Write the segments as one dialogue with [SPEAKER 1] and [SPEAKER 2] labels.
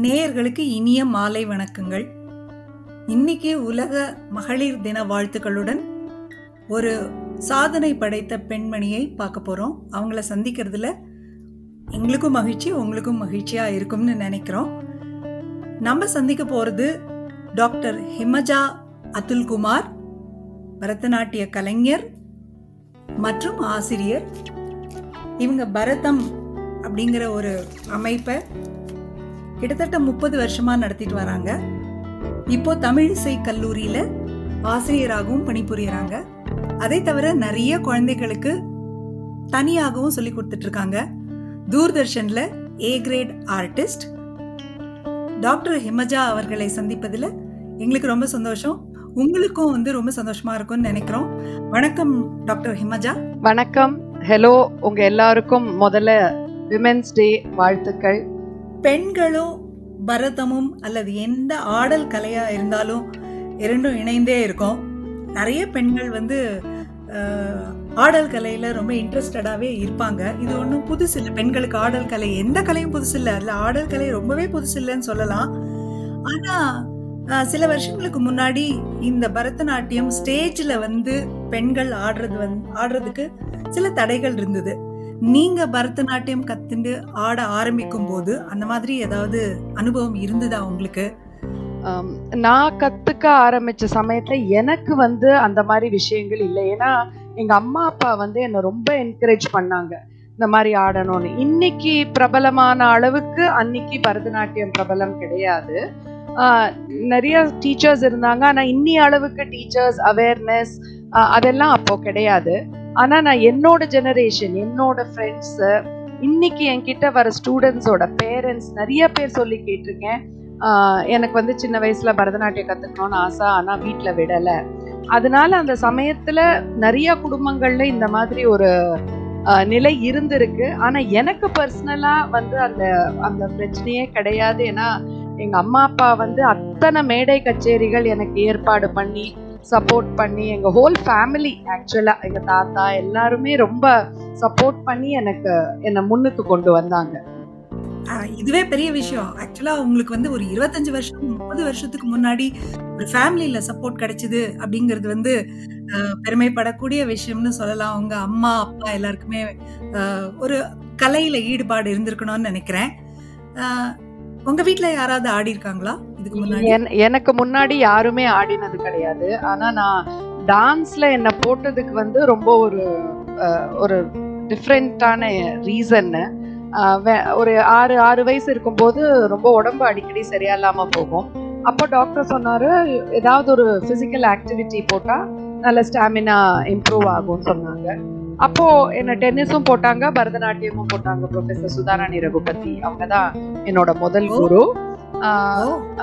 [SPEAKER 1] நேயர்களுக்கு இனிய மாலை வணக்கங்கள். இன்னைக்கு உலக மகளிர் தின வாழ்த்துக்களுடன் ஒரு சாதனை படைத்த பெண்மணியை பார்க்க போகிறோம் அவங்கள சந்திக்கிறதுல எங்களுக்கும் மகிழ்ச்சி உங்களுக்கும் மகிழ்ச்சியாக இருக்கும்னு நினைக்கிறோம். நம்ம சந்திக்க போகிறது டாக்டர் ஹிமஜா அதுல்குமார் பரதநாட்டிய கலைஞர் மற்றும் ஆசிரியர். இவங்க பரதம் அப்படிங்கிற ஒரு அமைப்பை கிட்டத்தட்ட முப்பது வருஷமா நடத்திட்டு வராங்க. இப்போ தமிழிசை கல்லூரியில ஆசிரியராகவும் பணிபுரியறாங்க. அதை தவிர நிறைய குழந்தைகளுக்கு தனியாகவும் சொல்லி கொடுத்துட்டு இருக்காங்க தூர்தர்ஷன்ல a great artist doctor Himaja அவர்களை சந்திப்பதில் எங்களுக்கு ரொம்ப சந்தோஷம். உங்களுக்கும் வந்து ரொம்ப சந்தோஷமா இருக்கும்னு நினைக்கிறோம். வணக்கம் டாக்டர் ஹிமஜா.
[SPEAKER 2] வணக்கம். ஹலோ உங்க எல்லாருக்கும் முதல்ல விமென்ஸ் டே வாழ்த்துக்கள்.
[SPEAKER 1] பெண்களும் பரதமும் அல்லது எந்த ஆடல் கலையா இருந்தாலும் இரண்டும் இணைந்தே இருக்கும். நிறைய பெண்கள் வந்து ஆடல் கலையில ரொம்ப இன்ட்ரெஸ்டடாவே இருப்பாங்க. இது ஒன்றும் புதுசு இல்லை. பெண்களுக்கு ஆடல் கலை எந்த கலையும் புதுசு இல்லை. அதில் ஆடல் கலை ரொம்பவே புதுசு இல்லைன்னு சொல்லலாம். ஆனா சில வருஷங்களுக்கு முன்னாடி இந்த பரதநாட்டியம் ஸ்டேஜில் வந்து பெண்கள் ஆடுறது வந் ஆடுறதுக்கு சில தடைகள் இருந்தது. நீங்க பரதநாட்டியம் கத்துண்டு ஆட ஆரம்பிக்கும் போது அந்த மாதிரி ஏதாவது அனுபவம் இருந்ததா உங்களுக்கு?
[SPEAKER 2] நான் கத்துக்க ஆரம்பிச்ச சமயத்துல எனக்கு வந்து அந்த மாதிரி விஷயங்கள் இல்லை. ஏன்னா எங்க அம்மா அப்பா வந்து என்னை ரொம்ப என்கரேஜ் பண்ணாங்க இந்த மாதிரி ஆடணும்னு. இன்னைக்கு பிரபலமான அளவுக்கு அன்னைக்கு பரதநாட்டியம் பிரபலம் கிடையாது. நிறைய டீச்சர்ஸ் இருந்தாங்க. ஆனா இன்னி அளவுக்கு டீச்சர்ஸ் அவேர்னஸ் அதெல்லாம் அப்போ கிடையாது. ஆனா நான் என்னோட ஜெனரேஷன் என்னோட ஃப்ரெண்ட்ஸ் இன்னைக்கு என்கிட்ட வர ஸ்டூடெண்ட்ஸோட பேரண்ட்ஸ் நிறைய பேர் சொல்லி கேட்டிருக்கேன். எனக்கு வந்து சின்ன வயசுல பரதநாட்டியம் கத்துக்கணும்னு ஆசை ஆனா வீட்டில் விடலை. அதனால அந்த சமயத்துல நிறைய குடும்பங்கள்ல இந்த மாதிரி ஒரு நிலை இருந்திருக்கு. ஆனா எனக்கு பர்சனலா வந்து அந்த அந்த பிரச்சனையே கிடையாது. ஏன்னா எங்க அம்மா அப்பா வந்து அத்தனை மேடை கச்சேரிகள் எனக்கு ஏற்பாடு பண்ணி சப்போர்ட் பண்ணி எங்கள் ஹோல் ஃபேமிலி ஆக்சுவலாக எங்கள் தாத்தா எல்லாருமே ரொம்ப சப்போர்ட் பண்ணி எனக்கு என்னை முன்னுக்கு கொண்டு வந்தாங்க.
[SPEAKER 1] இதுவே பெரிய விஷயம். ஆக்சுவலா உங்களுக்கு வந்து ஒரு இருபத்தஞ்சு வருஷம் முப்பது வருஷத்துக்கு முன்னாடி ஒரு ஃபேமிலியில சப்போர்ட் கிடைச்சது அப்படிங்கிறது வந்து பெருமைப்படக்கூடிய விஷயம்னு சொல்லலாம். உங்க அம்மா அப்பா எல்லாருக்குமே ஒரு கலையில ஈடுபாடு இருந்திருக்கணும்னு நினைக்கிறேன். உங்க வீட்ல யாராவது ஆடி இருக்காங்களா? இதுக்கு முன்னாடி?
[SPEAKER 2] என்- எனக்கு முன்னாடி யாருமே ஆடினது கிடையாது. ஆனா நான் டான்ஸ்ல என்ன போட்டதுக்கு வந்து ரொம்ப ஒரு ஒரு டிஃப்ரெண்ட்டான ரீசன் ஒரு ஆறு ஆறு வயசு இருக்கும்போது ரொம்ப உடம்பு அடிக்கடி சரியா இல்லாம போகும். அப்போ டாக்டர் சொன்னாரு ஏதாவது ஒரு பிசிக்கல் ஆக்டிவிட்டி போட்டா நல்ல ஸ்டாமினா இம்ப்ரூவ் ஆகும்னு சொன்னாங்க. அப்போ என்ன டென்னிஸும் போட்டாங்க பரதநாட்டியமும் போட்டாங்க ப்ரொஃபசர் சுதாராணி ரகுபதி. அவங்க தான் என்னோட முதல். குரு.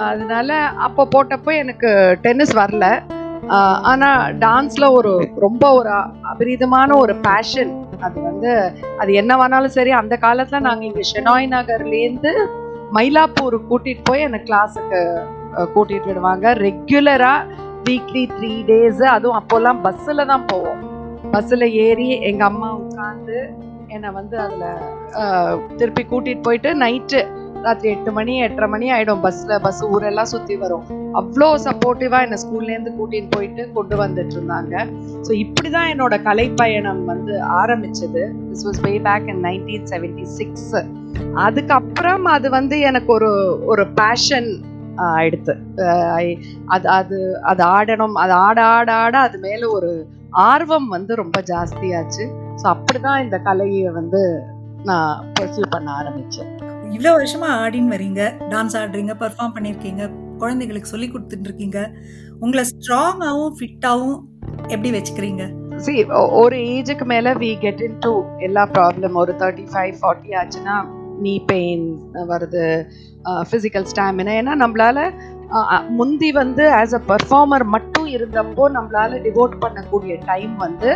[SPEAKER 2] அதனால அப்போ போட்டப்போ எனக்கு டென்னிஸ் வரல. ஆஹ் ஆனா டான்ஸ்ல ஒரு ரொம்ப ஒரு அபரிதமான ஒரு பேஷன் அது வந்து அது என்ன வேணாலும் சரி அந்த காலத்துல நாங்க இங்க ஷெனாய் நகர்லேருந்து மயிலாப்பூர் கூட்டிட்டு போய் எனக்கு கிளாஸுக்கு கூட்டிட்டு விடுவாங்க ரெகுலரா வீக்லி த்ரீ டேஸ் அதுவும் அப்போல்லாம் பஸ்ஸில் தான் போவோம். பஸ்ஸில் ஏறி எங்க அம்மா உட்காந்து என்னை வந்து அதுல திருப்பி கூட்டிட்டு போயிட்டு நைட்டு ராத்திரி எட்டு மணி எட்டரை மணி ஆயிடும். பஸ்ல பஸ் ஊரெல்லாம் சுத்தி வரும். அவ்வளோ சப்போர்ட்டிவா என்ன ஸ்கூல்ல இருந்து கூட்டிட்டு போயிட்டு கொண்டு வந்துட்டு இருந்தாங்க. ஸோ இப்படிதான் என்னோட கலை பயணம் வந்து ஆரம்பிச்சது. This was way back in nineteen seventy six அதுக்கப்புறம் அது வந்து எனக்கு ஒரு ஒரு பேஷன் எடுத்து அது அது அது ஆடணும். அது ஆட ஆட ஆட அது மேல ஒரு ஆர்வம் வந்து ரொம்ப ஜாஸ்தியாச்சு. ஸோ அப்படிதான் இந்த கலையை வந்து நான் பர்சியூ பண்ண ஆரம்பிச்சேன்.
[SPEAKER 1] இவ்வளோ வருஷமா ஆடின்னு வரீங்க டான்ஸ் ஆடுறீங்க பெர்ஃபார்ம் பண்ணிருக்கீங்க குழந்தைகளுக்கு சொல்லி கொடுத்துட்டு இருக்கீங்க உங்களை ஸ்ட்ராங்காகவும் ஃபிட்டாகவும் எப்படி வச்சுக்கிறீங்க?
[SPEAKER 2] சி ஒரு ஏஜுக்கு மேல வி கெட் இன் டு எல்லா ப்ராப்ளம் ஒரு தேர்ட்டி ஃபைவ் ஃபார்ட்டி ஆச்சுன்னா நீ பெயின் வருது ஃபிசிக்கல் ஸ்டாமினா ஏன்னா நம்மளால முந்தி வந்து ஆஸ் அ பர்ஃபார்மர் மட்டும் இருந்தப்போ நம்மளால டிவோட் பண்ணக்கூடிய டைம் வந்து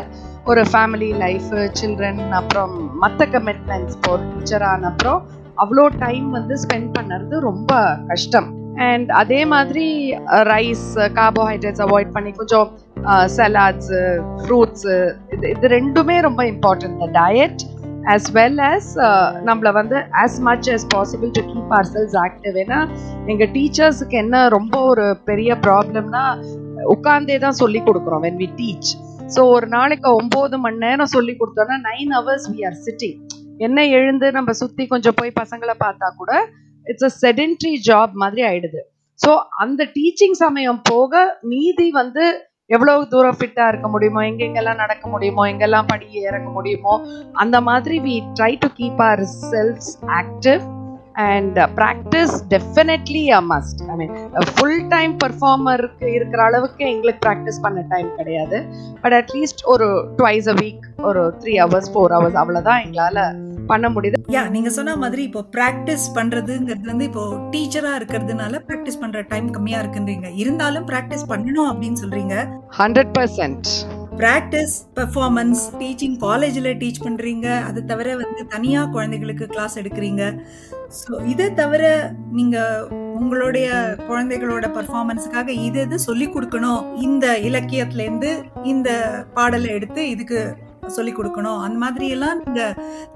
[SPEAKER 2] ஒரு ஃபேமிலி லைஃப் சில்ட்ரன் அப்புறம் மற்ற கமிட்மெண்ட்ஸ் இப்போ டீச்சர் ஆன அப்புறம் அவ்வளோ டைம் வந்து ஸ்பெண்ட் பண்ணுறது ரொம்ப கஷ்டம். அண்ட் அதே மாதிரி ரைஸ் கார்போஹைட்ரேட்ஸ் அவாய்ட் பண்ணி கொஞ்சம் சலாட்ஸு ஃப்ரூட்ஸு இது இது ரெண்டுமே ரொம்ப important the diet as well as நம்மளை வந்து as much as possible to keep our cells active ஏன்னா எங்கள் டீச்சர்ஸுக்கு என்ன ரொம்ப ஒரு பெரிய ப்ராப்ளம்னா உட்காந்தே தான் சொல்லி கொடுக்குறோம் வென் வி டீச் ஸோ ஒரு நாளைக்கு ஒம்பது மணி நேரம் சொல்லி கொடுத்தோம்னா nine hours we are sitting என்ன எழுந்து நம்ம சுற்றி கொஞ்சம் போய் பசங்களை பார்த்தா கூட இட்ஸ் அ செடென்ட்ரி ஜாப் மாதிரி ஆயிடுது. ஸோ அந்த டீச்சிங் சமயம் போக மீதி வந்து எவ்வளவு தூரம் ஃபிட்டா இருக்க முடியுமோ எங்கெங்கெல்லாம் நடக்க முடியுமோ எங்கெல்லாம் படி இறங்க முடியுமோ அந்த மாதிரி we try to keep our cells active and practice definitely a must I mean full time பர்ஃபார்மருக்கு இருக்கிற அளவுக்கு எங்களுக்கு ப்ராக்டிஸ் பண்ண டைம் கிடையாது. பட் அட்லீஸ்ட் ஒரு ட்வைஸ் அ வீக் ஒரு த்ரீ ஹவர்ஸ் ஃபோர் ஹவர்ஸ் அவ்வளோதான் எங்களால் பண்ண முடியுது.
[SPEAKER 1] யா நீங்க சொன்ன மாதிரி இப்போ பிராக்டிஸ் பண்றதுங்கிறது வந்து இப்போ டீச்சரா இருக்கிறதுனால பிராக்டிஸ் பண்ற டைம் கம்மியா இருக்குன்றீங்க. இருந்தாலும் பிராக்டிஸ் பண்ணணும் அப்படின்னு சொல்றீங்க.
[SPEAKER 2] Hundred percent
[SPEAKER 1] practice performance teaching காலேஜில் டீச் பண்ணுறீங்க அது தவிர வந்து தனியாக குழந்தைகளுக்கு கிளாஸ் எடுக்கிறீங்க. ஸோ இதை தவிர நீங்கள் உங்களுடைய குழந்தைகளோட பர்ஃபார்மன்ஸுக்காக இது எது சொல்லி கொடுக்கணும்? இந்த இலக்கியத்துலேருந்து இந்த பாடலை எடுத்து இதுக்கு சொல்லி கொடுக்கணும். அந்த மாதிரி எல்லாம் நீங்க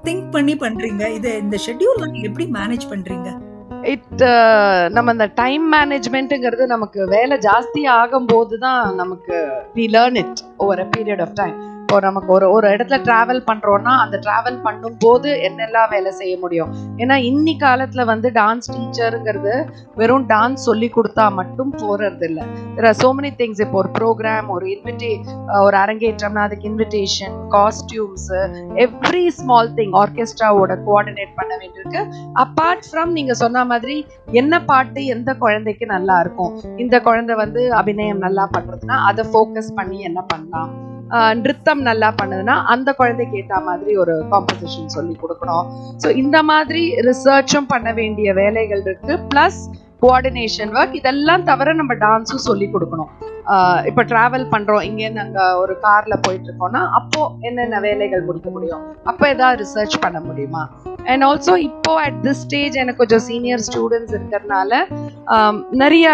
[SPEAKER 1] திங்க் பண்ணி பண்றீங்க. இது இந்த ஷெட்யூல் எப்படி மேனேஜ் பண்றீங்க?
[SPEAKER 2] இட் uh, நம்ம அந்த டைம் மேனேஜ்மெண்ட்டுங்கிறது நமக்கு வேலை ஜாஸ்தி ஆகும்போது தான் நமக்கு we learn it over a period of time இப்போ நமக்கு ஒரு ஒரு இடத்துல ட்ராவல் பண்ணுறோன்னா அந்த ட்ராவல் பண்ணும்போது என்னெல்லாம் வேலை செய்ய முடியும்? ஏன்னா இன்னி காலத்தில் வந்து டான்ஸ் டீச்சருங்கிறது வெறும் டான்ஸ் சொல்லி கொடுத்தா மட்டும் போகிறது இல்லை there are so many things இப்போ ஒரு ப்ரோக்ராம் ஒரு இன்விடே ஒரு அரங்கேற்றம்னா அதுக்கு invitation costumes every small thing ஆர்கெஸ்ட்ராவோட coordinate பண்ண வேண்டியிருக்கு. அப்பார்ட் ஃப்ரம் நீங்கள் சொன்ன மாதிரி என்ன பாட்டு எந்த குழந்தைக்கு நல்லா இருக்கும்? இந்த குழந்தை வந்து அபிநயம் நல்லா பண்ணுறதுனா அதை ஃபோக்கஸ் பண்ணி என்ன பண்ணலாம்? நிறுத்தம் நல்லா பண்ணுதுன்னா அந்த குழந்தைக்கு ஏற்ற மாதிரி ஒரு காம்போசிஷன் சொல்லி கொடுக்கணும். ஸோ இந்த மாதிரி ரிசர்ச்சும் பண்ண வேண்டிய வேலைகள் இருக்கு. ப்ளஸ் கோஆர்டினேஷன் ஒர்க் இதெல்லாம் தவிர நம்ம டான்ஸும் சொல்லி கொடுக்கணும். இப்போ ட்ராவல் பண்ணுறோம் இங்கேருந்து அங்கே ஒரு காரில் போயிட்டு இருக்கோம்னா அப்போ என்னென்ன வேலைகள் முடிக்க முடியும்? அப்போ ஏதாவது ரிசர்ச் பண்ண முடியுமா? அண்ட் ஆல்சோ இப்போ அட் திஸ் ஸ்டேஜ் எனக்கு கொஞ்சம் சீனியர் ஸ்டூடெண்ட்ஸ் இருக்கிறதுனால நிறைய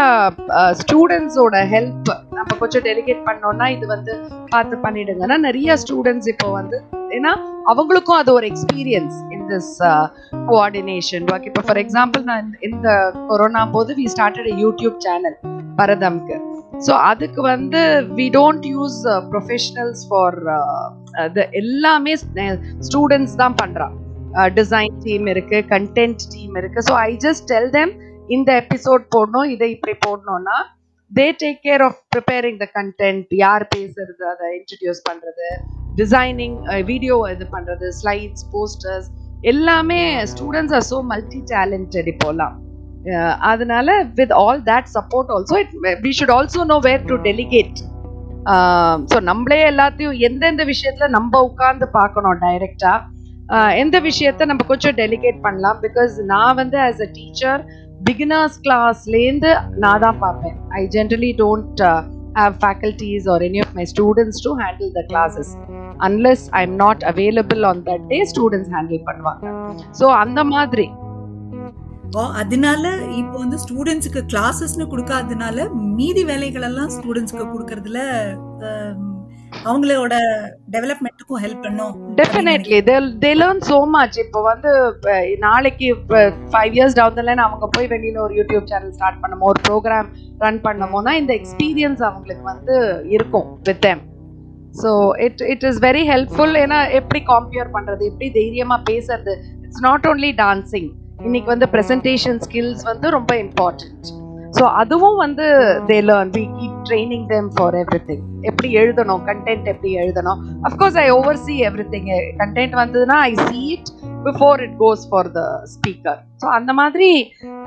[SPEAKER 2] ஸ்டூடெண்ட்ஸோட ஹெல்ப் நம்ம கொஞ்சம் டெலிகேட் பண்ணோம்னா இது வந்து பார்த்து பண்ணிடுங்கன்னா நிறைய ஸ்டூடெண்ட்ஸ் இப்போ வந்து ஏன்னா அவங்களுக்கும் அது ஒரு experience in this coordination work இப்போ ஃபார் எக்ஸாம்பிள் நான் இந்த கொரோனா போது வி ஸ்டார்டட் யூடியூப் சேனல் பரதம்க்கு. ஸோ அதுக்கு வந்து we don't use professionals for எல்லாமே ஸ்டூடெண்ட்ஸ் தான் பண்ணுறான் டிசைன் டீம் இருக்கு கண்டென்ட் டீம் இருக்கு. So I just tell them இந்த எபிசோட் போடணும் இதை இப்படி போடணும்னா they take care of preparing the content யார் பேசுறது அதை இன்ட்ரடியூஸ் பண்ணுறது டிசைனிங் வீடியோ இது பண்ணுறது ஸ்லைட்ஸ் போஸ்டர்ஸ் எல்லாமே students are so multi talented இப்போலாம். அதனால with all that support also it we should also know where to delegate so நம்மளே எல்லாத்தையும் எந்தெந்த விஷயத்தில் நம்ம உட்காந்து பார்க்கணும் டைரெக்டாக uh, எந்த விஷயத்த நம்ம கொஞ்சம் டெலிகேட் பண்ணலாம்? பிகாஸ் நான் வந்து ஆஸ் அ டீச்சர் பிகினர்ஸ் கிளாஸ்லேருந்து நான் தான் பார்ப்பேன். I generally don't have faculties or any of my students to handle the classes unless I am not available on that day students handle பண்ணுவாங்க. ஸோ அந்த மாதிரி.
[SPEAKER 1] அதனால இப்போ வந்து ஸ்டூடெண்ட்ஸுக்கு கிளாஸஸ்னு கொடுக்காததுனால மீதி வேலைகள் எல்லாம் ஸ்டூடெண்ட்ஸ்க்கு கொடுக்கறதுல அவங்களோட டெவலப்மெண்ட்டுக்கும் ஹெல்ப் பண்ணும்.
[SPEAKER 2] Definitely they they learn so much இப்போ வந்து நாளைக்கு five years down the line அவங்க போய் வெளியில் ஒரு யூடியூப் சேனல் ஸ்டார்ட் பண்ணமோ ஒரு ப்ரோக்ராம் ரன் பண்ணமோனா இந்த எக்ஸ்பீரியன்ஸ் அவங்களுக்கு வந்து இருக்கும் with them so it it is very helpful ஏன்னா எப்படி காம்பியர் பண்ணுறது எப்படி தைரியமாக பேசுறது இட்ஸ் நாட் ஓன்லி டான்சிங் இன்னைக்கு வந்து ப்ரெசன்டேஷன் ஸ்கில்ஸ் வந்து ரொம்ப இம்பார்ட்டன்ட் ஸோ அதுவும் வந்து they learn we keep training them for everything எப்படி எழுதணும்? கண்டென்ட் எப்படி எழுதணும்? Of course I oversee everything content வந்ததுன்னா I see it before it goes for the speaker so அந்த மாதிரி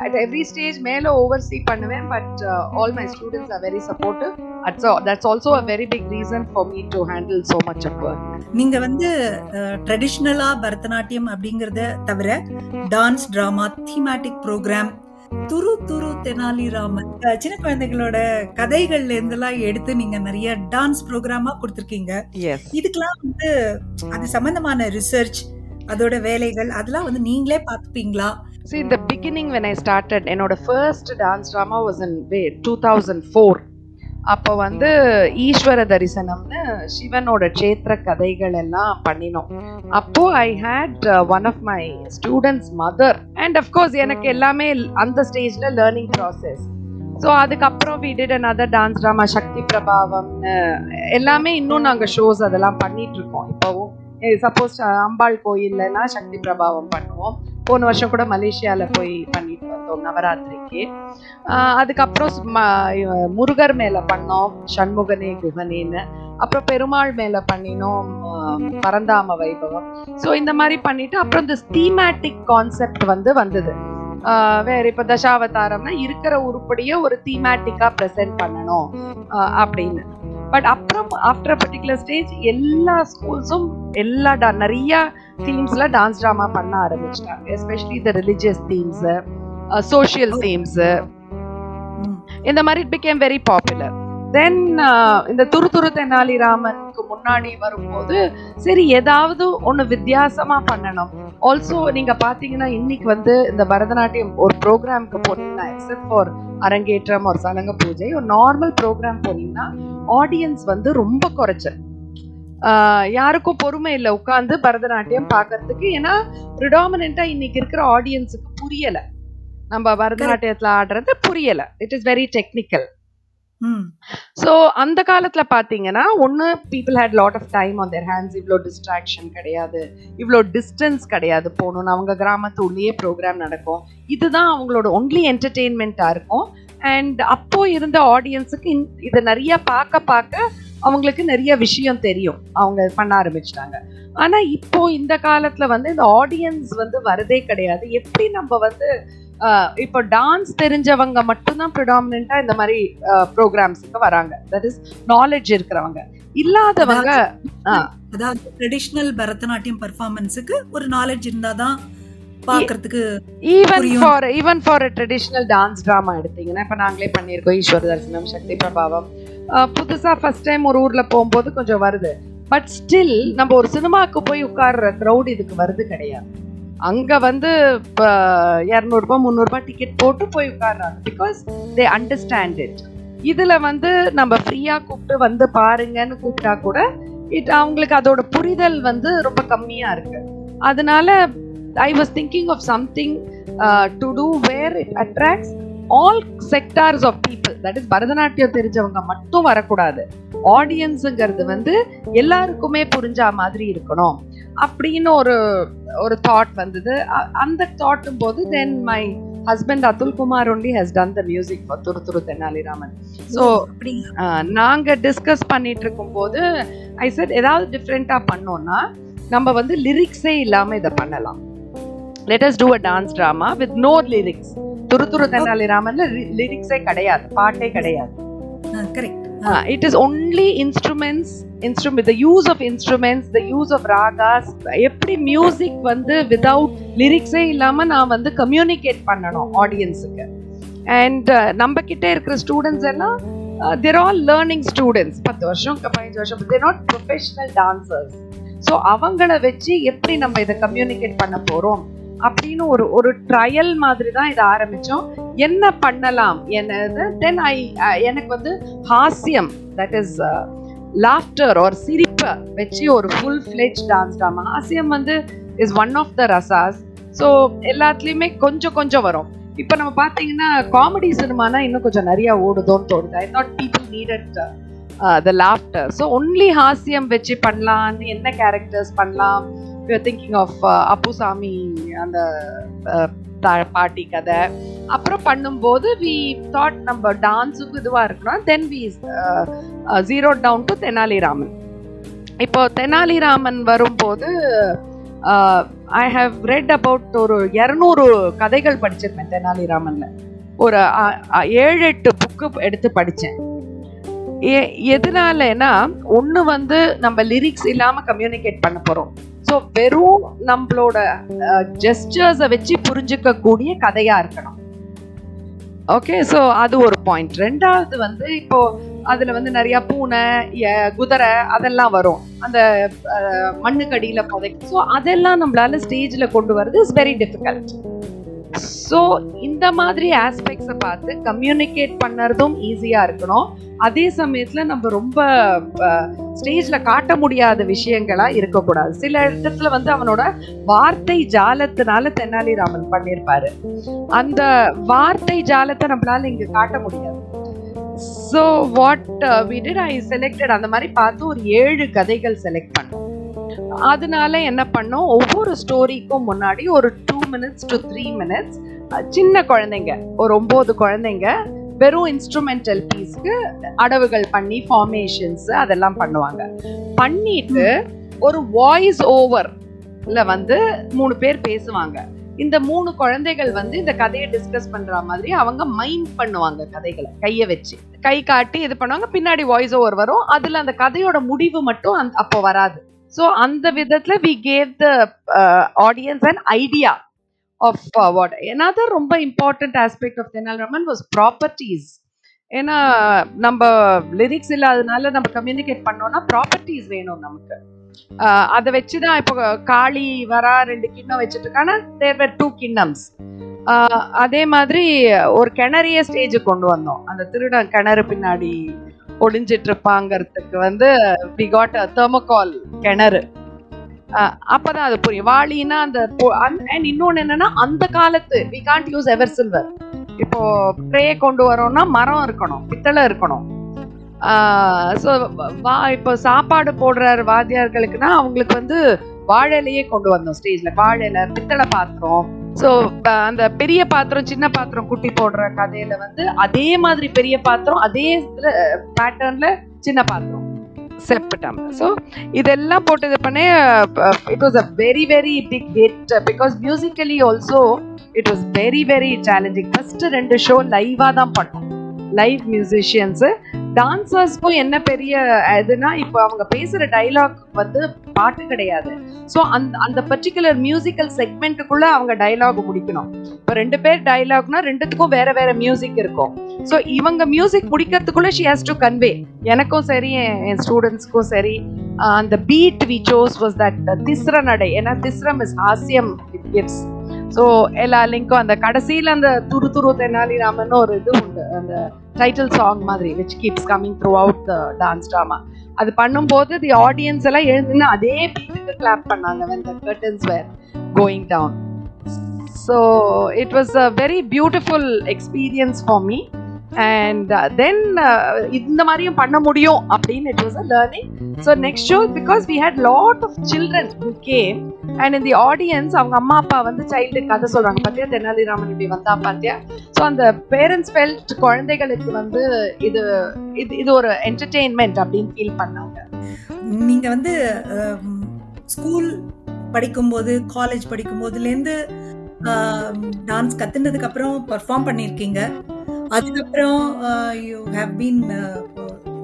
[SPEAKER 2] அட் எவ்ரி ஸ்டேஜ் மேலே ஓவர் சி பண்ணுவேன் but all my students are very supportive it's that's also a very big reason for me to handle so much of work
[SPEAKER 1] நீங்க வந்து ட்ரெடிஷ்னலா பரதநாட்டியம் அப்படிங்கறத தவிர dance drama thematic program துரு துரு தெனாலிராமன். சின்ன குழந்தைகளோட கதைகள்ல இருந்தெல்லாம் எடுத்து நீங்க நிறைய டான்ஸ் ப்ரோக்ராமா கொடுத்துருக்கீங்க. இதுக்கெல்லாம் வந்து அது சம்பந்தமான ரிசர்ச் அதோட வேலைகள் அதெல்லாம் வந்து நீங்களே பார்த்துப்பீங்களா?
[SPEAKER 2] See, in the beginning when I started, என்னோட first dance drama was in 2004. அப்போ வந்து ஈஸ்வர தரிசனம்னு சிவனோட க்ஷேத்திர கதைகள் எல்லாம் பண்ணினோம். அப்போ I had one of my students mother and of course எனக்கு எல்லாமே அந்த ஸ்டேஜ்ல லேர்னிங் ப்ராசஸ் ஸோ அதுக்கப்புறம் we did another dance drama Shakti Prabhavam எல்லாமே இன்னும் நாங்கள் ஷோஸ் அதெல்லாம் பண்ணிட்டு இருக்கோம். இப்போவும் சப்போஸ் அம்பாள் கோயில்லனா சக்தி பிரபாவம் பண்ணுவோம். போன வருஷம் கூட மலேசியால போய் பண்ணிட்டு வந்தோம் நவராத்திரிக்கு. அதுக்கப்புறம் முருகர் மேல பண்ணோம் சண்முகனே குகனேன்னு. அப்புறம் பெருமாள் மேல பண்ணினோம் பரந்தாம வைபவம். ஸோ இந்த மாதிரி பண்ணிட்டு அப்புறம் இந்த தீமேட்டிக் கான்செப்ட் வந்து வந்தது. வேற இப்ப தசாவதாரம்னா இருக்கிற உருப்படியை ஒரு தீமேட்டிக்கா ப்ரெசென்ட் பண்ணணும் அப்படின்னு. பட் அப்புறம் ஆஃப்டர் பர்டிகுலர் ஸ்டேஜ் எல்லா ஸ்கூல்ஸும் எல்லா da- நிறைய தீம்ஸ்ல டான்ஸ் ட்ராமா பண்ண ஆரம்பிச்சிட்டாங்க. Especially the religious themes social themes. இந்த மாதிரி it became very popular then uh, இந்த துரு துரு தெனாலிராமனுக்கு முன்னாடி வரும்போது சரி ஏதாவது ஒன்று வித்தியாசமா பண்ணணும். ஆல்சோ நீங்க பாத்தீங்கன்னா இன்னைக்கு வந்து இந்த பரதநாட்டியம் ஒரு ப்ரோக்ராம்க்கு போனீங்கன்னா எக்ஸப்ட் ஃபார் அரங்கேற்றம் ஒரு சலங்க பூஜை ஒரு நார்மல் ப்ரோக்ராம் போனீங்கன்னா ஆடியன்ஸ் வந்து ரொம்ப குறைச்சல் ஆஹ் யாருக்கும் பொறுமை இல்லை உட்காந்து பரதநாட்டியம் பார்க்கறதுக்கு ஏன்னா ப்ரிடாமினாக இன்னைக்கு இருக்கிற ஆடியன்ஸுக்கு புரியல. நம்ம பரதநாட்டியத்துல ஆடுறது புரியல. It is very technical so அந்த காலத்தில் பார்த்தீங்கன்னா ஒன்று people had lot of time on their hands இவ்வளோ டிஸ்ட்ராக்ஷன் கிடையாது. இவ்வளோ டிஸ்டன்ஸ் கிடையாது போகணும்னு. அவங்க கிராமத்து உள்ளேயே ப்ரோக்ராம் நடக்கும். இதுதான் அவங்களோட ஒன்லி என்டர்டெயின்மெண்ட்டாக இருக்கும். அண்ட் அப்போது இருந்த ஆடியன்ஸுக்கு இன் இதை நிறைய பார்க்க பார்க்க அவங்களுக்கு நிறைய விஷயம் தெரியும். அவங்க பண்ண ஆரம்பிச்சிட்டாங்க. ஆனால் இப்போ இந்த காலத்தில் வந்து இந்த ஆடியன்ஸ் வந்து வரதே கிடையாது. எப்படி நம்ம வந்து இப்போ டான்ஸ் தெரிஞ்சவங்க மட்டும்தான் ப்ரிடாமினா இந்த மாதிரி ப்ரோக்ராம்ஸுக்கு வராங்க. தட் இஸ் நாலேஜ் இருக்கிறவங்க. இல்லாதவங்க
[SPEAKER 1] அதாவது ட்ரெடிஷ்னல் பரதநாட்டியம் பர்ஃபார்மன்ஸுக்கு ஒரு நாலேஜ் இருந்தாதான் பார்க்கிறதுக்கு
[SPEAKER 2] even. For even for traditional dance drama எடுத்தீங்கன்னா இப்போ நாங்களே பண்ணியிருக்கோம் ஈஸ்வர தரிசனம் சக்தி பிரபாவம். புதுசா ஃபர்ஸ்ட் டைம் ஒரு ஊர்ல போகும்போது கொஞ்சம் வருது. பட் ஸ்டில் நம்ம ஒரு சினிமாவுக்கு போய் உட்கார்ற க்ரௌட் இதுக்கு வருது கிடையாது. அங்க வந்து இப்போ இரநூறுபா முந்நூறுபா டிக்கெட் போட்டு போய் உட்கார்றாங்க. பிகாஸ் தே அண்டர்ஸ்டாண்ட் இட் இதுல வந்து நம்ம ஃப்ரீயா கூப்பிட்டு வந்து பாருங்கன்னு கூப்பிட்டா கூட இட் அவங்களுக்கு அதோட புரிதல் வந்து ரொம்ப கம்மியா இருக்கு. அதனால I was thinking of something to do where it attracts all sectors of people that is Bharatanatyam தெரிஞ்சவங்க மட்டும் வரக்கூடாது. ஆடியன்ஸுங்கிறது வந்து எல்லாருக்குமே புரிஞ்சா மாதிரி இருக்கணும். அப்படின்னு ஒரு ஒரு தாட் வந்தது. அந்த தாட்டும் போது then my husband Atul Kumar only has done the music for Thuru Thuru Tenaliraman so
[SPEAKER 1] அப்படிங்க
[SPEAKER 2] நாங்க டிஸ்கஸ் பண்ணிட்டு இருக்கும்போது ஐ செட் ஏதாவது டிஃப்ரெண்டா பண்ணோம்னா நம்ம வந்து லிரிக்ஸே இல்லாம இதை பண்ணலாம். Let us do a dance drama with no lyrics Thuru Thuru தென்னாலிராமன்ல லிரிக்ஸே கிடையாது. பாட்டே கிடையாது.
[SPEAKER 1] Correct
[SPEAKER 2] it is only instruments instrument the use of instruments the use of ragas எப்படி மியூசிக் வந்து விதவுட் லிரிக்ஸே இல்லாமல் நான் வந்து கம்யூனிகேட் பண்ணணும் ஆடியன்ஸுக்கு அண்ட் uh, நம்ம கிட்டே இருக்கிற ஸ்டூடெண்ட்ஸ் எல்லாம் தேர் ஆல் லேர்னிங் ஸ்டூடெண்ட்ஸ் பத்து வருஷம் பதினஞ்சு வருஷம் they're not professional dancers so அவங்கள வச்சு எப்படி நம்ம இதை கம்யூனிகேட் பண்ண போகிறோம் அப்படின்னு ஒரு ஒரு ட்ரையல் மாதிரி தான் இதை ஆரம்பித்தோம் என்ன பண்ணலாம் என்னது? தென் ஐ எனக்கு வந்து ஹாஸ்யம் தட் இஸ் லாஃப்டர் ஒரு சிரிப்பை வச்சு ஒரு ஃபுல் ஃப்ளெஜ் டான்ஸ் டாமா ஹாஸ்யம் வந்து is one of the rasas so எல்லாத்துலேயுமே கொஞ்சம் கொஞ்சம் வரும். இப்போ நம்ம பார்த்தீங்கன்னா காமெடி சினிமானா இன்னும் கொஞ்சம் நிறையா ஓடுதோன்னு தோணுது. I not people needed the laughter so only ஹாஸ்யம் வச்சு பண்ணலான்னு என்ன கேரக்டர்ஸ் பண்ணலாம்? திங்கிங் ஆஃப் அப்புசாமி அந்த uh, பாட்டி கதை. அப்புறம் பண்ணும்போது வி தாட் நம்ம டான்ஸுக்கு இதுவாக இருக்கணும் then we zero down to Tenaliraman இப்போ தெனாலிராமன் வரும்போது ஐ ஹவ் ரெட் அபவுட் ஒரு இரநூறு கதைகள் படிச்சிருப்பேன் தெனாலிராமனில் ஒரு ஏழு எட்டு புக்கு எடுத்து படித்தேன் எதனாலனா ஒன்று வந்து நம்ம லிரிக்ஸ் இல்லாமல் கம்யூனிகேட் பண்ண போகிறோம் ஸோ வெறும் நம்மளோட ஜெஸ்டர்ஸை வச்சு புரிஞ்சுக்கக்கூடிய கூடிய கதையா இருக்கணும். ஓகே ஸோ அது ஒரு பாயிண்ட் ரெண்டாவது வந்து இப்போ அதில் வந்து நிறையா பூனை எ- குதிரை அதெல்லாம் வரும். அந்த மண்ணுக்கடியில் புதைக்கும். ஸோ அதெல்லாம் நம்மளால ஸ்டேஜில் கொண்டு வர்றது இஸ் வெரி டிஃபிகல்ட் ஸோ இந்த மாதிரி ஆஸ்பெக்ட்ஸை பார்த்து கம்யூனிகேட் பண்ணுறதும் ஈஸியாக இருக்கணும். அதே சமயத்தில் நம்ம ரொம்ப ஸ்டேஜில் காட்ட முடியாத விஷயங்களாக இருக்கக்கூடாது. சில இடத்துல வந்து அவனோட வார்த்தை ஜாலத்தினால தெனாலிராமன் பண்ணியிருப்பாரு அந்த வார்த்தை ஜாலத்தை நம்மளால இங்கே காட்ட முடியாது. So what we did I selected அந்த மாதிரி பார்த்து ஒரு ஏழு கதைகள் செலக்ட் பண்ணோம். அதனால என்ன பண்ணோம்? ஒவ்வொரு ஸ்டோரிக்கும் முன்னாடி ஒரு மினிட்ஸ் டு த்ரீ மினிட்ஸ் சின்ன குழந்தைங்க ஒரு ஒம்பது குழந்தைங்க வெறும் இன்ஸ்ட்ருமெண்டல் பீஸ்க்கு அடவுகள் பண்ணி ஃபார்மேஷன்ஸ் அதெல்லாம் பண்ணுவாங்க. பண்ணிட்டு ஒரு வாய்ஸ் ஓவர்ல வந்து மூணு பேர் பேசுவாங்க. இந்த மூணு குழந்தைகள் வந்து இந்த கதையை டிஸ்கஸ் பண்ற மாதிரி அவங்க மைண்ட் பண்ணுவாங்க கதைகளை கையை வச்சு. கை காட்டி இது பண்ணுவாங்க பின்னாடி வாய்ஸ் ஓவர் வரும். அதுல அந்த கதையோட முடிவு மட்டும் அந் அப்போ வராது. ஸோ அந்த விதத்துல we gave the audience and idea of what uh, another ரொம்ப important aspect of Tenaliraman was properties ஏன்னா நம்ம லிரிக்ஸ் இல்லாதனால நம்ம கம்யூனிகேட் பண்ணோம்னா ப்ராப்பர்ட்டிஸ் வேணும் நமக்கு. ஆஹ் அதை வச்சு தான் இப்போ காளி வரா ரெண்டு கிண்ணம் வச்சுட்டு இருக்கானா தேர் வேர் டூ கிண்ணம்ஸ். அதே மாதிரி ஒரு கிணறிய ஸ்டேஜுக்கு கொண்டு வந்தோம். அந்த திருடன் கிணறு பின்னாடி ஒளிஞ்சிட்டு இருப்பாங்கிறதுக்கு வந்து வி காட் அ தெர்மோகால் கிணறு. அப்பதான் அது புரியும். வாளினா அந்த அண்ட் இன்னொன்னு என்னன்னா அந்த காலத்து we can't use ever silver இப்போ ட்ரே கொண்டு வரோம்னா மரம் இருக்கணும் பித்தளை இருக்கணும். ஸோ வா இப்போ சாப்பாடு போடுற வாத்தியார்களுக்குன்னா அவங்களுக்கு வந்து வாழையிலேயே கொண்டு வந்தோம் ஸ்டேஜ்ல. வாழையில பித்தளை பாத்திரம். ஸோ அந்த பெரிய பாத்திரம் சின்ன பாத்திரம் குட்டி போடுற கதையில வந்து அதே மாதிரி பெரிய பாத்திரம் அதே பேட்டர்ன்ல சின்ன பாத்திரம். செப்டம் ஸோ இதெல்லாம் போட்டு இது பண்ணி it was a very very big hit because musically also it was very very challenging first ரெண்டு ஷோ லைவாக தான் பண்ணோம். லைவ் மியூசிஷியன்ஸு டான்சர்ஸ்க்கும் என்ன பெரிய இதுனா இப்போ அவங்க பேசுகிற டைலாக் வந்து பாட்டு கிடையாது. ஸோ அந்த அந்த பர்டிகுலர் மியூசிக்கல் செக்மெண்ட்டுக்குள்ளே அவங்க டைலாக் முடிக்கணும். இப்போ ரெண்டு பேர் டைலாக்னா ரெண்டுத்துக்கும் வேற வேற மியூசிக் இருக்கும். ஸோ இவங்க மியூசிக் முடிக்கிறதுக்குள்ளே ஷி ஹேஸ் டு கன்வே எனக்கும் சரி என் ஸ்டூடெண்ட்ஸ்க்கும் சரி அந்த beat we chose was that திஸ்ர நடை ஏன்னா திஸ்ரம் இஸ் ஹாஸ்யம் இட் கிவ்ஸ் ஸோ எல்லா லிங்க்கும் அந்த கடைசியில் அந்த துரு துரு தெனாலிராமன் ஒரு இது உண்டு. அந்த டைட்டில் சாங் மாதிரி which keeps coming throughout the dance drama அது பண்ணும்போது தி ஆடியன்ஸ் எல்லாம் எழுந்துன்னு அதே பீட்டுக்கு கிளாப் பண்ணாங்க when the curtains were going down so it was a very beautiful experience for me and then uh, uh, இந்த மாதிரியும் பண்ண முடியும் அப்படின்னு it was a learning so next show because we had lot of children who came and இந்த audience அவங்க அம்மா அப்பா வந்து சைல்டு கதை சொல்றாங்க. பார்த்தியா தெனாலிராமன் இப்படி வந்தா பார்த்தியா ஸோ அந்த பேரண்ட்ஸ் ஃபெல்ட் குழந்தைகளுக்கு வந்து இது இது இது ஒரு என்டர்டெயின்மெண்ட் அப்படின்னு ஃபீல் பண்ணாங்க.
[SPEAKER 1] நீங்க வந்து um, ஸ்கூல் படிக்கும்போது காலேஜ் படிக்கும்போதுலேருந்து um, டான்ஸ் கற்றுனதுக்கப்புறம் பர்ஃபார்ம் பண்ணியிருக்கீங்க. அதுக்கப்புறம் யூ ஹாவ் பீன்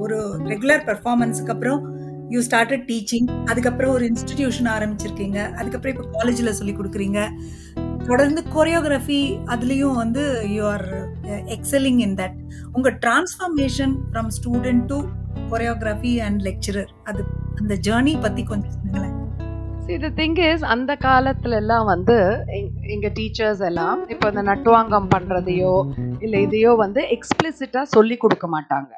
[SPEAKER 1] ஒரு ரெகுலர் பெர்ஃபார்மன்ஸுக்கு அப்புறம் யூ ஸ்டார்டட் டீச்சிங் அதுக்கப்புறம் ஒரு இன்ஸ்டிடியூஷன் ஆரம்பிச்சிருக்கீங்க. அதுக்கப்புறம் இப்போ காலேஜில் சொல்லி கொடுக்குறீங்க. தொடர்ந்து கொரியோகிராஃபி அதுலேயும் வந்து you are excelling in that உங்கள் transformation from student to choreography and lecturer அது அந்த ஜேர்னி பற்றி கொஞ்சம் சொல்லுங்களேன்.
[SPEAKER 2] சி த திங் இஸ் அந்த காலத்துல எல்லாம் வந்து எங்க டீச்சர்ஸ் எல்லாம் இப்போ இந்த நட்டுவாங்கம் பண்றதையோ இல்லை இதையோ வந்து எக்ஸ்பிளிசிட்டா சொல்லி கொடுக்க மாட்டாங்க.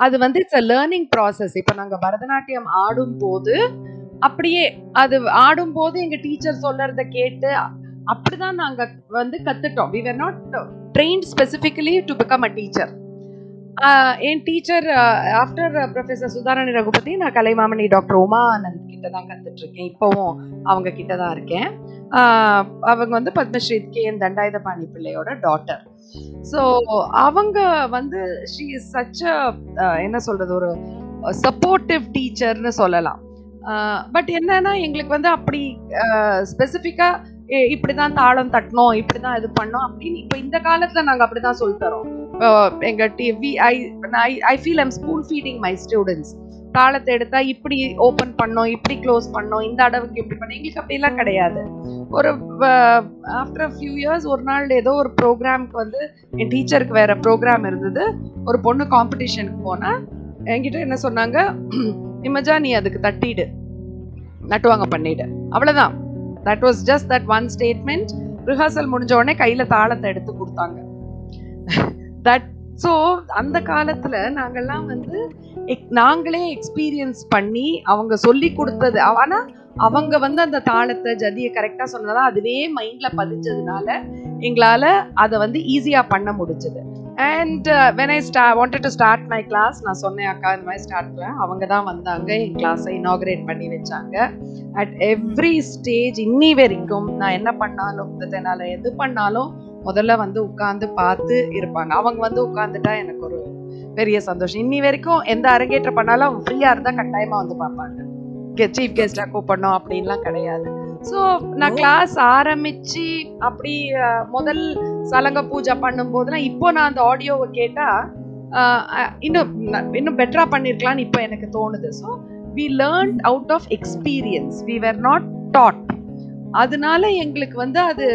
[SPEAKER 2] அது வந்து இட்ஸ் அ லேர்னிங் ப்ராசஸ் இப்போ நாங்கள் பரதநாட்டியம் ஆடும் போது அப்படியே அது ஆடும் போது எங்க டீச்சர் சொல்றத கேட்டு அப்படிதான் நாங்க வந்து கத்துட்டோம் we were not trained specifically to become a teacher N teacher after professor Sudharani Raghupathy நான் கலைமாமணி டாக்டர் உமானந்த் கிட்ட தான் கத்துட்டு இருக்கேன் இப்போவும் அவங்க கிட்ட தான் இருக்கேன் அவங்க வந்து பத்மஸ்ரீ கே என் தண்டாயுதபாணி பிள்ளையோட டாட்டர் ஸோ அவங்க வந்து ஷீ இஸ் சச் என்ன சொல்றது ஒரு சப்போர்ட்டிவ் டீச்சர்னு சொல்லலாம். பட் என்னன்னா எங்களுக்கு வந்து அப்படி ஸ்பெசிஃபிக்கா இப்படிதான் தாளம் தட்டணும் இப்படிதான் இது பண்ணோம் அப்படின்னு இப்போ இந்த காலத்துல நாங்க அப்படிதான் சொல்லி தரோம் எங்க TV I I feel I'm spoon feeding my students தாளத்தை எடுத்தா இப்படி ஓப்பன் பண்ணோம் இப்படி க்ளோஸ் பண்ணோம் இந்த அடவுக்கு இப்படி பண்ணோம். எங்களுக்கு அப்படிலாம் கிடையாது. ஒரு ஆஃப்டர் ஃபியூ இயர்ஸ் ஒரு நாள் ஏதோ ஒரு ப்ரோக்ராம்க்கு வந்து என் டீச்சருக்கு வேற ப்ரோக்ராம் இருந்தது. ஒரு பொண்ணு காம்படிஷனுக்கு போனா என்கிட்ட என்ன சொன்னாங்க இமஜா நீ அதுக்கு தட்டிடு. நட்டுவாங்க பண்ணிடு. அவ்வளவுதான். That was just that one statement rehearsal முடிஞ்ச உடனே கையில தாளத்தை எடுத்து கொடுத்தாங்க. தட் ஸோ அந்த காலத்துல நாங்கெல்லாம் வந்து நாங்களே எக்ஸ்பீரியன்ஸ் பண்ணி அவங்க சொல்லி கொடுத்தது ஆனால் ஆனா அவங்க வந்து அந்த தாளத்தை ஜதியை கரெக்டா சொன்னதால அதுவே மைண்ட்ல பதிஞ்சதுனால எங்களால அதை வந்து ஈஸியா பண்ண முடிஞ்சது. And when I start wanted to start my class நான் சொன்னேன் அக்கா இந்த மாதிரி ஸ்டார்ட்ல அவங்க தான் வந்தாங்க என் கிளாஸை இனாகிரேட் பண்ணி வச்சாங்க. அட் எவ்ரி ஸ்டேஜ் இன்னி வரைக்கும் நான் என்ன பண்ணாலும் என்னால் எது பண்ணாலும் முதல்ல வந்து உட்கார்ந்து பார்த்து இருப்பாங்க. அவங்க வந்து உட்காந்துட்டா எனக்கு ஒரு பெரிய சந்தோஷம். இன்னி வரைக்கும் எந்த அரங்கேற்றம் பண்ணாலும் அவங்க ஃப்ரீயா இருந்தா கட்டாயமா வந்து பார்ப்பாங்க. சீஃப் கெஸ்டா கூப்பிடணும் அப்படின்லாம் கிடையாது. ஸோ நான் கிளாஸ் ஆரம்பிச்சு அப்படி முதல் சலங்க பூஜை பண்ணும் போதுலாம் இப்போ நான் அந்த ஆடியோவை கேட்டா இன்னும் இன்னும் பெட்டரா பண்ணிருக்கலாம்னு இப்போ எனக்கு தோணுது. So we learn out of experience we were not taught அதனால எங்களுக்கு வந்து அது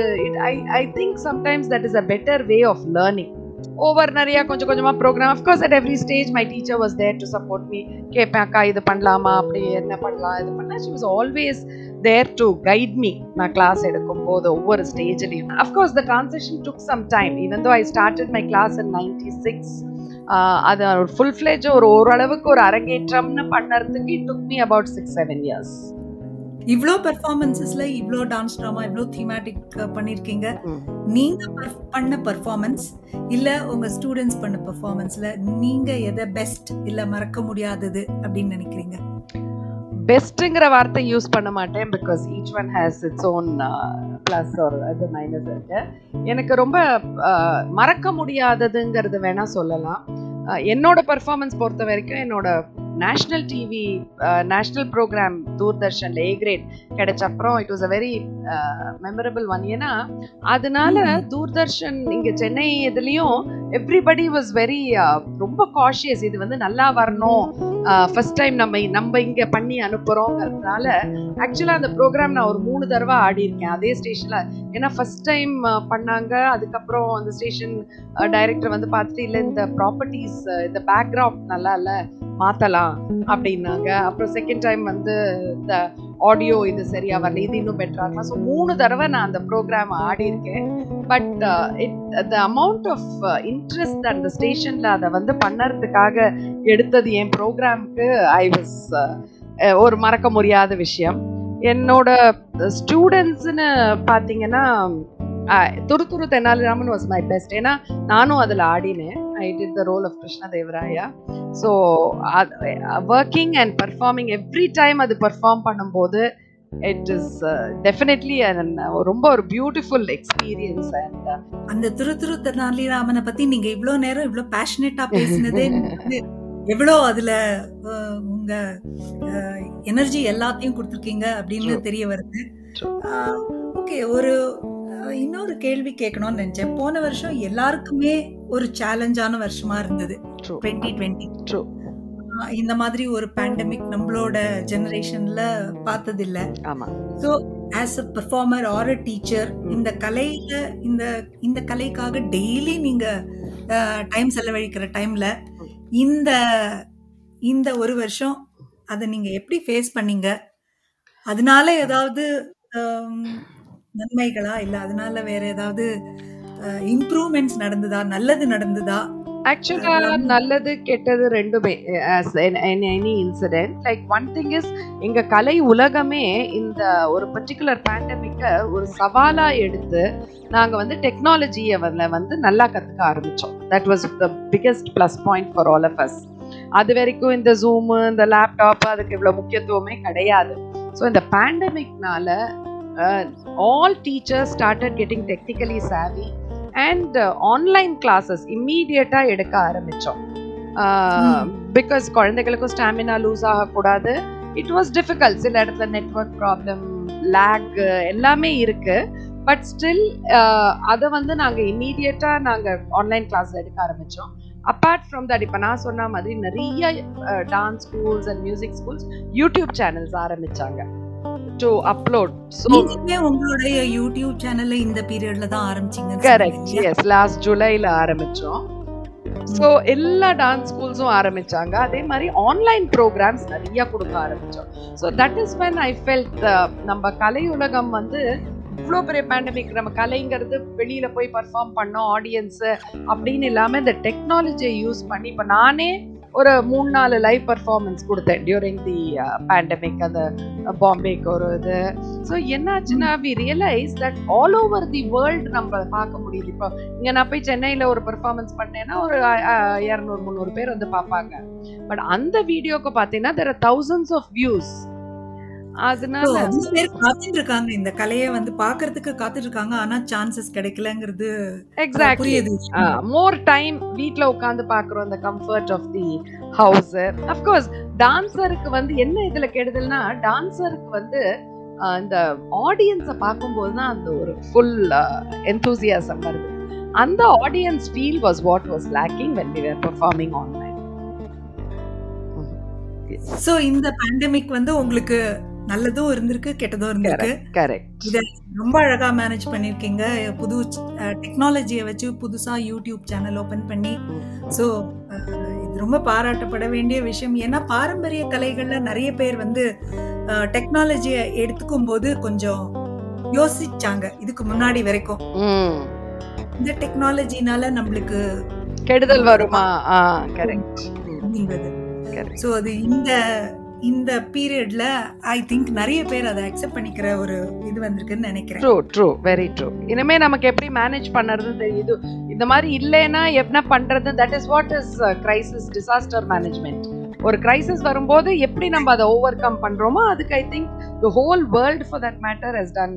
[SPEAKER 2] I I think sometimes that is a better way of learning over நிறைய கொஞ்சம் கொஞ்சமாக program of course at every stage my teacher was there to support me கேட்பேன் அக்கா இது பண்ணலாமா? அப்படி என்ன பண்ணலாம்? இது பண்ணலாம் she was always there to guide me நான் கிளாஸ் எடுக்கும் போது ஒவ்வொரு ஸ்டேஜ்லையும் of course the transition took some time even though I started my class in ninety six அது ஒரு ஃபுல் ஃப்ளேஜ் ஒரு ஓரளவுக்கு ஒரு அரங்கேற்றம்னு பண்ணறதுக்கு it took me about six seven years
[SPEAKER 1] இவ்ளோ பெர்ஃபார்மன்சஸ்ல இவ்ளோ டான்ஸ் ட்ராமா இவ்ளோ தீமேட்டிக் பண்ணிருக்கீங்க. நீங்க பண்ண பெர்ஃபார்மன்ஸ் இல்ல உங்க ஸ்டூடெண்ட்ஸ் பண்ண பெர்ஃபார்மன்ஸ்ல நீங்க எதை பெஸ்ட் இல்ல மறக்க முடியாதது அப்படின்னு நினைக்கிறீங்க?
[SPEAKER 2] பெஸ்ட்டுங்கிற வார்த்தை யூஸ் பண்ண மாட்டேன் because each one has its own plus ஒரு அது மைனஸ் இருக்கு. எனக்கு ரொம்ப மறக்க முடியாததுங்கிறது வேணா சொல்லலாம். என்னோட பர்ஃபார்மன்ஸ் பொறுத்த வரைக்கும் என்னோட நேஷ்னல் டிவி நேஷ்னல் ப்ரோக்ராம் தூர்தர்ஷன்ல ஏ கிரேட் கிடைச்ச அப்புறம் it was a very memorable one ஏன்னா அதனால தூர்தர்ஷன் இங்க சென்னை இதுலயும் எவ்ரிபடி வாஸ் வெரி ரொம்ப காஷியஸ் இது வந்து நல்லா வரணும். Uh, ஃபர்ஸ்ட் டைம் நம்ம நம்ம இங்க பண்ணி அனுப்புகிறோங்கிறதுனால ஆக்சுவலா அந்த ப்ரோக்ராம் நான் ஒரு மூணு தடவை ஆடி இருக்கேன் அதே ஸ்டேஷன்ல ஏன்னா ஃபர்ஸ்ட் டைம் uh, பண்ணாங்க. அதுக்கப்புறம் அந்த ஸ்டேஷன் டைரக்டர் uh, வந்து பார்த்துட்டு இல்ல இந்த ப்ராப்பர்ட்டிஸ் இந்த பேக்ரவுண்ட் நல்லா இல்ல மாத்தலாம். அப்படின்னாங்க. அப்புறம் செகண்ட் டைம் வந்து இந்த ஆடியோ இது சரியா வரல இது இன்னும் பெட்டரா இருக்கலாம் ஸோ மூணு தடவை நான் அந்த ப்ரோக்ராம் ஆடி இருக்கேன் but it the amount of interest அந்த ஸ்டேஷன்ல அதை வந்து பண்ணறதுக்காக எடுத்தது என் ப்ரோக்ராம்க்கு ஐ வாஸ் ஒரு மறக்க முடியாத விஷயம். என்னோட uh, ஸ்டூடெண்ட்ஸ்னு பார்த்தீங்கன்னா துரு துரு தெனாலிராமன் வாஸ் மை பெஸ்ட் ஏன்னா நானும் அதில் ஆடினேன். I did the role of Krishna Devaraya so working and performing every time அது பர்ஃபார்ம் பண்ணும்போது இட் இஸ் டெஃபினெட்லி ரொம்ப ஒரு பியூட்டிஃபுல் எக்ஸ்பீரியன்ஸ் அண்ட்
[SPEAKER 1] அந்த திரு திரு தெனாலிராமனை பத்தி நீங்க இவ்ளோ நேரம் இவ்ளோ பேஷனேட்டா பேசினதே எவ்வளோ அதுல உங்க எனர்ஜி எல்லாத்தையும் கொடுத்துருக்கீங்க அப்படின்னு. தெரிய வருது. ஓகே ஒரு இன்னொரு கேள்வி கேட்கணும்னு நினைச்சேன். போன வருஷம் எல்லாருக்குமே ஒரு சேலஞ்சான வருஷமா இருந்தது. டுவெண்ட்டி டுவெண்ட்டி இந்த மாதிரி ஒரு பேண்டமிக் நம்மளோட ஜெனரேஷன்ல பார்த்ததில்ல.
[SPEAKER 2] ஆமா.
[SPEAKER 1] So as a performer or a teacher இந்த கலையில இந்த இந்த கலைக்காக டெய்லி நீங்க டைம் செலவழிக்கிற டைம்ல இந்த இந்த ஒரு வருஷம் அதை நீங்க எப்படி ஃபேஸ் பண்ணீங்க? அதனால ஏதாவது நன்மைகளா? இல்ல அதனால வேற ஏதாவது இம்ப்ரூவ்மெண்ட்ஸ் நடந்ததா? நல்லது நடந்ததா?
[SPEAKER 2] ஆக்சுவலா நல்லது கெட்டது ரெண்டுமே any incident. Like one thing is எங்க கலை உலகமே இந்த ஒரு பர்டிகுலர் பேண்டமிக்க ஒரு சவாலா எடுத்து நாங்க வந்து டெக்னாலஜியை வந்து நல்லா கத்துக்க ஆரம்பிச்சோம். That was the biggest plus point for all of us அது வரைக்கும் இந்த ஜூமு இந்த லேப்டாப் அதுக்கு இவ்வளவு முக்கியத்துவமே கிடையாது. ஸோ இந்த பேண்டமிக்னால all teachers started getting technically savvy and online classes இம்மீடியட்டா எடுக்க ஆரம்பிச்சோம் பிகாஸ் குழந்தைகளுக்கும் ஸ்டாமினா லூஸ் ஆகக்கூடாது இட் வாஸ் டிஃபிகல்ட் சில இடத்துல நெட்ஒர்க் ப்ராப்ளம் லேக் எல்லாமே இருக்கு பட் ஸ்டில் அதை வந்து நாங்கள் இம்மீடியட்டாக நாங்கள் ஆன்லைன் கிளாஸ் எடுக்க ஆரம்பித்தோம் அப்பார்ட் ஃப்ரம் தட் இப்போ நான் சொன்ன மாதிரி நிறைய dance schools and music schools YouTube channels ஆரம்பிச்சாங்க டு அப்லோட் ஸோ
[SPEAKER 1] நீங்களுமே உங்களுடைய யூடியூப் சேனல்ல இந்த பீரியட்ல தான் ஆரம்பிச்சீங்க
[SPEAKER 2] கரெக்ட் எஸ் லாஸ்ட் ஜூலைல ஆரம்பிச்சோம். ஸோ எல்லா டான்ஸ் ஸ்கூல்ஸும் ஆரம்பிச்சாங்க. அதே மாதிரி ஆன்லைன் ப்ரோக்ராம்ஸ் நிறைய கொடுக்க ஆரம்பிச்சோம். So that is when I felt நம்ம கலை உலகம் வந்து இவ்வளோ பெரிய பேண்டமிக் நம்ம கலைங்கிறது வெளியில போய் பர்ஃபார்ம் பண்ணோம் ஆடியன்ஸ் அப்படின்னு இல்லாம இந்த டெக்னாலஜியை யூஸ் பண்ணி இப்போ நானே ஒரு மூணு நாலு லைவ் பர்ஃபார்மன்ஸ் கொடுத்தேன் டியூரிங் தி பேண்டமிக் அந்த பாம்பேக்கு ஒரு இது. ஸோ என்னாச்சுன்னா we realise that all over the world நம்ம பார்க்க முடியுது. இப்போ இங்கே நான் போய் சென்னையில் ஒரு பெர்ஃபார்மன்ஸ் பண்ணேன்னா ஒரு இரநூறு முந்நூறு பேர் வந்து பார்ப்பாங்க. பட் அந்த வீடியோக்கு பார்த்தீங்கன்னா there are thousands of views அதனால
[SPEAKER 1] பேர் காத்துட்டு இருக்காங்க இந்த கலையை வந்து பாக்குறதுக்கு காத்துட்டு இருக்காங்க ஆனா சான்சஸ் கிடைக்கலங்கிறது
[SPEAKER 2] எக்ஸாக்ட்லி மோர் டைம் வீட்ல உட்காந்து பாக்குறோம் அந்த comfort of the house of course டான்சருக்கு வந்து என்ன இதுல கெடுதல்னா டான்சருக்கு வந்து இந்த ஆடியன்ஸை பார்க்கும்போது தான் அந்த ஒரு ஃபுல் என்தூசியாசம் வருது. அந்த audience feel was what was lacking when we were performing online
[SPEAKER 1] so இந்த பேண்டமிக் வந்து உங்களுக்கு நல்லதும் இருந்திருக்கு கெட்டதும் இருந்திருக்கு. ரொம்ப அழகா மேனேஜ் பண்ணிருக்கீங்க. புது டெக்னாலஜியை வச்சு புதுசா யூடியூப் சேனல் ஓபன் பண்ணி. ஸோ இது ரொம்ப பாராட்டப்பட வேண்டிய விஷயம். ஏன்னா பாரம்பரிய கலைகள்ல நிறைய பேர் வந்து டெக்னாலஜியை எடுத்துக்கும் போது கொஞ்சம் யோசிச்சாங்க இதுக்கு முன்னாடி வரைக்கும். இந்த டெக்னாலஜினால நம்மளுக்கு
[SPEAKER 2] கெடுதல் வருமா? கரெக்ட்
[SPEAKER 1] ஸோ அது இந்த இந்த பீரியட்ல ஐ திங்க் நிறைய பேர் அதை அக்செப்ட் பண்ணிக்கிற ஒரு இது வந்திருக்குன்னு நினைக்கிறேன்.
[SPEAKER 2] ட்ரூ ட்ரூ வெரி ட்ரூ இனிமே நமக்கு எப்படி மேனேஜ் பண்ணுறதுன்னு தெரியுது. இந்த மாதிரி இல்லைன்னா என்ன பண்றது? That is what is crisis disaster management ஒரு கிரைசிஸ் வரும்போது எப்படி நம்ம அதை ஓவர் கம் பண்றோமோ அதுக்கு I think the whole world for that matter has done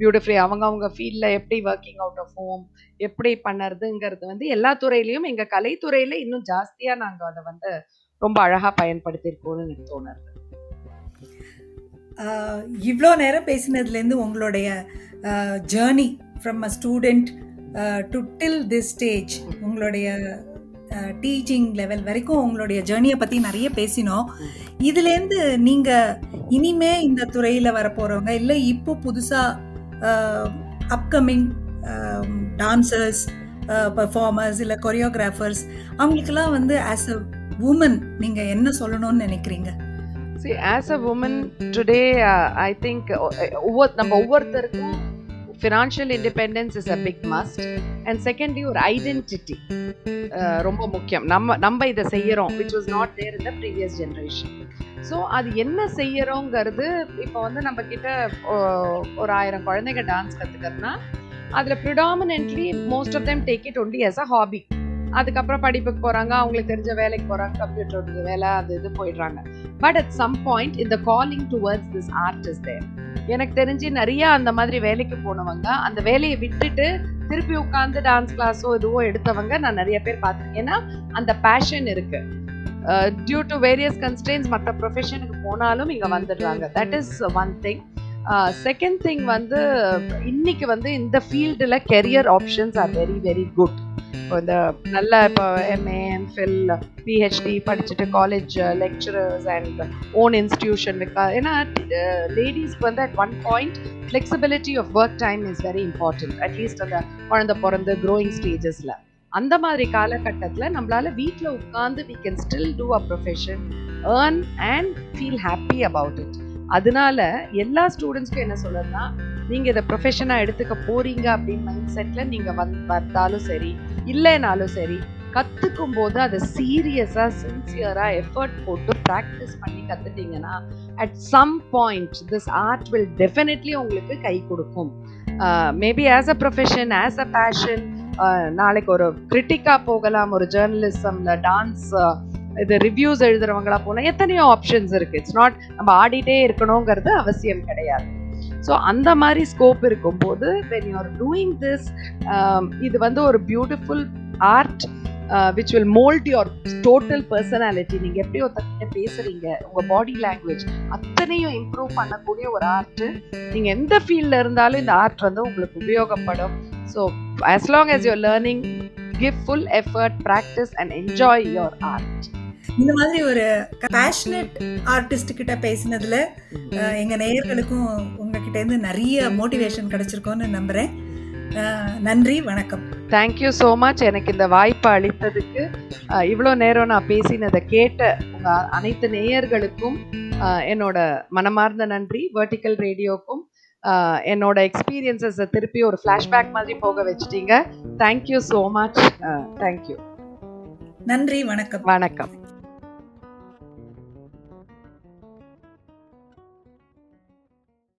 [SPEAKER 2] beautifully அவங்க அவங்க ஃபீல்டில் எப்படி ஒர்க்கிங் அவுட் ஆஃப் ஹோம் எப்படி பண்ணுறதுங்கிறது வந்து எல்லா துறையிலையும் எங்கள் கலைத்துறையில இன்னும் ஜாஸ்தியாக நாங்கள் அதை வந்து ரொம்ப அழகாக பயன்படுத்தியிருக்கோம்னு எனக்கு தோணுது.
[SPEAKER 1] இவ்வளோ நேரம் பேசினதுலேருந்து உங்களுடைய journey from a student to till this stage உங்களுடைய டீச்சிங் லெவல் வரைக்கும் உங்களுடைய ஜேர்னியை பற்றி நிறைய பேசினோம். இதுலேருந்து நீங்கள் இனிமே இந்த துறையில் வரப்போகிறவங்க இல்லை இப்போ புதுசாக அப்கமிங் டான்சர்ஸ் பர்ஃபார்மர்ஸ் இல்லை கொரியோகிராஃபர்ஸ் அவங்களுக்கெல்லாம் வந்து ஆஸ் அ உமன் நீங்க என்ன சொல்லணும்னு நினைக்கிறீங்க?
[SPEAKER 2] See, as a woman today, uh, uh ஒவ்வொரு நம்ம ஒவ்வொருத்தருக்கும் financial independence is a big must and secondly ஒரு ஐடென்டிட்டி uh, ரொம்ப முக்கியம். நம்ம நம்ம இதை செய்யறோம் which was not there in the previous generation so அது என்ன செய்யறோங்கிறது இப்போ வந்து நம்ம கிட்ட ஒரு ஆயிரம் குழந்தைங்க டான்ஸ் கற்றுக்கிறதுனா அதில் predominantly most of them take it only as a hobby அதுக்கப்புறம் படிப்புக்கு போகிறாங்க அவங்களுக்கு தெரிஞ்ச வேலைக்கு போகிறாங்க கம்ப்யூட்டரோட வேலை அது இது போயிடுறாங்க. பட் அட் சம் பாயிண்ட் இந்த calling towards this art is there எனக்கு தெரிஞ்சு நிறைய அந்த மாதிரி வேலைக்கு போனவங்க அந்த வேலையை விட்டுட்டு திருப்பி உட்காந்து டான்ஸ் கிளாஸோ இதுவோ எடுத்தவங்க நான் நிறைய பேர் பார்த்தேன் ஏன்னா அந்த பேஷன் இருக்கு. டியூ டு வேரியஸ் கன்ஸ்டன்ஸ் மற்ற ப்ரொஃபஷனுக்கு போனாலும் இங்கே வந்துடுறாங்க. That is one thing second thing வந்து இன்னைக்கு வந்து இந்த ஃபீல்டில் career options are very very good இப்போ இந்த நல்ல இப்போ எம்ஏ எம்ஃபில் பிஹெச்டி படிச்சுட்டு college lecturers and own institution ஏன்னா uh, லேடிஸ்க்கு வந்து at one point flexibility of work time is very important at least அந்த குழந்தை பிறந்து க்ரோயிங் ஸ்டேஜஸில் அந்த மாதிரி காலகட்டத்தில் நம்மளால வீட்டில் உட்காந்து we can still do a profession earn and feel happy about it அதனால எல்லா ஸ்டூடெண்ட்ஸ்க்கும் என்ன சொல்லணும்னா நீங்க இதை ப்ரொஃபஷனா எடுத்துக்க போறீங்க அப்படின்னு மைண்ட் செட்ல நீங்க வந் வந்தாலும் சரி இல்லைனாலும் சரி கத்துக்கும் போது அதை சீரியஸா சின்சியரா எஃபர்ட் போட்டு ப்ராக்டிஸ் பண்ணி கத்துட்டீங்கன்னா at some point this art will definitely உங்களுக்கு கை கொடுக்கும். Maybe as a profession as a passion நாளைக்கு ஒரு கிரிட்டிக்கா போகலாம் ஒரு ஜேர்னலிசம்ல டான்ஸ் இது ரிவ்யூஸ் எழுதுறவங்களா போனால் எத்தனையோ ஆப்ஷன்ஸ் இருக்கு. இட்ஸ் நாட் நம்ம ஆடிட்டே இருக்கணுங்கிறது அவசியம் கிடையாது. ஸோ அந்த மாதிரி ஸ்கோப் இருக்கும்போது when you are doing this இது வந்து ஒரு beautiful art which will mould your total personality நீங்கள் எப்படி ஒருத்தர்கிட்ட பேசுறீங்க உங்கள் பாடி லாங்குவேஜ் அத்தனையும் இம்ப்ரூவ் பண்ணக்கூடிய ஒரு ஆர்ட் நீங்கள் எந்த ஃபீல்டில் இருந்தாலும் இந்த ஆர்ட் வந்து உங்களுக்கு உபயோகப்படும். So as long as your learning give full effort practice and enjoy your art
[SPEAKER 1] இந்த மாதிரி ஒரு பேஷனட் ஆர்டிஸ்ட் கிட்ட பேசினதுல எங்க நேயர்களுக்கும் உங்ககிட்ட இருந்து நிறைய மோட்டிவேஷன் கிடைச்சிருக்கோன்னு நம்புறேன். நன்றி வணக்கம்.
[SPEAKER 2] தேங்க்யூ ஸோ மச் எனக்கு இந்த வாய்ப்பை அளித்ததுக்கு இவ்வளோ நேரம் நான் பேசினதை கேட்ட அனைத்து நேயர்களுக்கும் என்னோட மனமார்ந்த நன்றி. வெர்டிக்கல் ரேடியோக்கும் என்னோட எக்ஸ்பீரியன்சஸை திருப்பி ஒரு ஃப்ளாஷ்பேக் மாதிரி போக வச்சுட்டீங்க. தேங்க்யூ ஸோ மச் தேங்க்யூ
[SPEAKER 1] நன்றி வணக்கம்.
[SPEAKER 2] வணக்கம்.